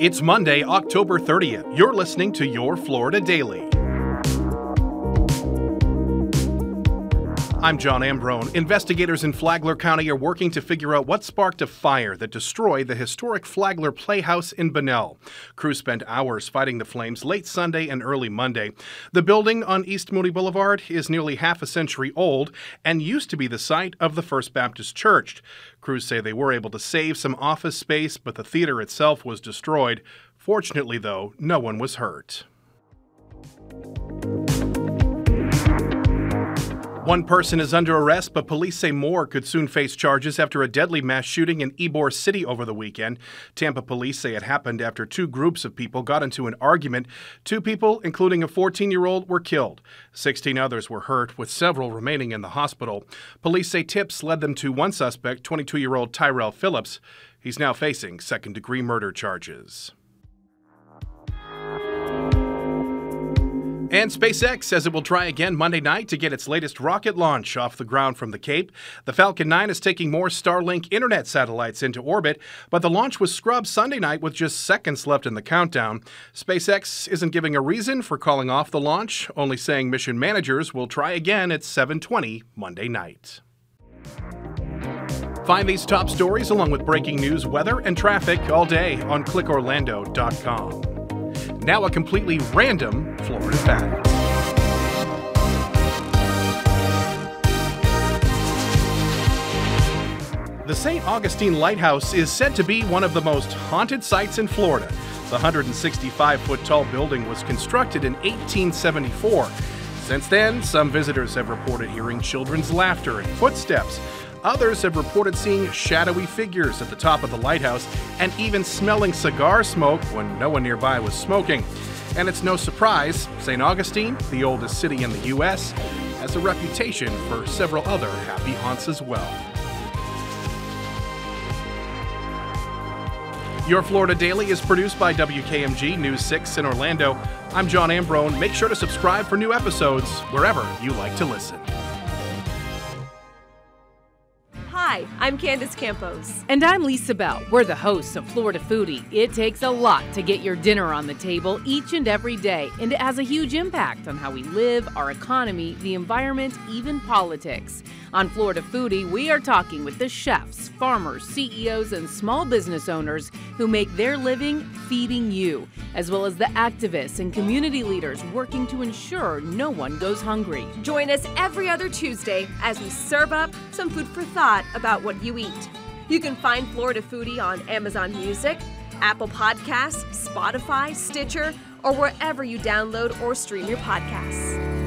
It's Monday, October 30th. You're listening to Your Florida Daily. I'm John Ambrone. Investigators in Flagler County are working to figure out what sparked a fire that destroyed the historic Flagler Playhouse in Bunnell. Crews spent hours fighting the flames late Sunday and early Monday. The building on East Moody Boulevard is nearly half a century old and used to be the site of the First Baptist Church. Crews say they were able to save some office space, but the theater itself was destroyed. Fortunately, though, no one was hurt. One person is under arrest, but police say more could soon face charges after a deadly mass shooting in Ybor City over the weekend. Tampa police say it happened after two groups of people got into an argument. Two people, including a 14 year old, were killed. 16 others were hurt, with several remaining in the hospital. Police say tips led them to one suspect, 22 year old Tyrell Phillips. He's now facing second degree murder charges. And SpaceX says it will try again Monday night to get its latest rocket launch off the ground from the Cape. The Falcon 9 is taking more Starlink internet satellites into orbit, but the launch was scrubbed Sunday night with just seconds left in the countdown. SpaceX isn't giving a reason for calling off the launch, only saying mission managers will try again at 7:20 Monday night. Find these top stories along with breaking news, weather, and traffic all day on clickorlando.com. Now, a completely random The St. Augustine Lighthouse is said to be one of the most haunted sites in Florida. The 165 foot tall building was constructed in 1874. Since then, some visitors have reported hearing children's laughter and footsteps. Others have reported seeing shadowy figures at the top of the lighthouse and even smelling cigar smoke when no one nearby was smoking. And it's no surprise, St. Augustine, the oldest city in the U.S., has a reputation for several other happy haunts as well. Your Florida Daily is produced by WKMG News 6 in Orlando. I'm John Ambrone. Make sure to subscribe for new episodes wherever you like to listen. Hi, I'm Candace Campos. And I'm Lisa Bell. We're the hosts of Florida Foodie. It takes a lot to get your dinner on the table each and every day, and it has a huge impact on how we live, our economy, the environment, even politics. On Florida Foodie, we are talking with the chefs, farmers, CEOs, and small business owners who make their living feeding you, as well as the activists and community leaders working to ensure no one goes hungry. Join us every other Tuesday as we serve up some food for thought about what you eat. You can find Florida Foodie on Amazon Music, Apple Podcasts, Spotify, Stitcher, or wherever you download or stream your podcasts.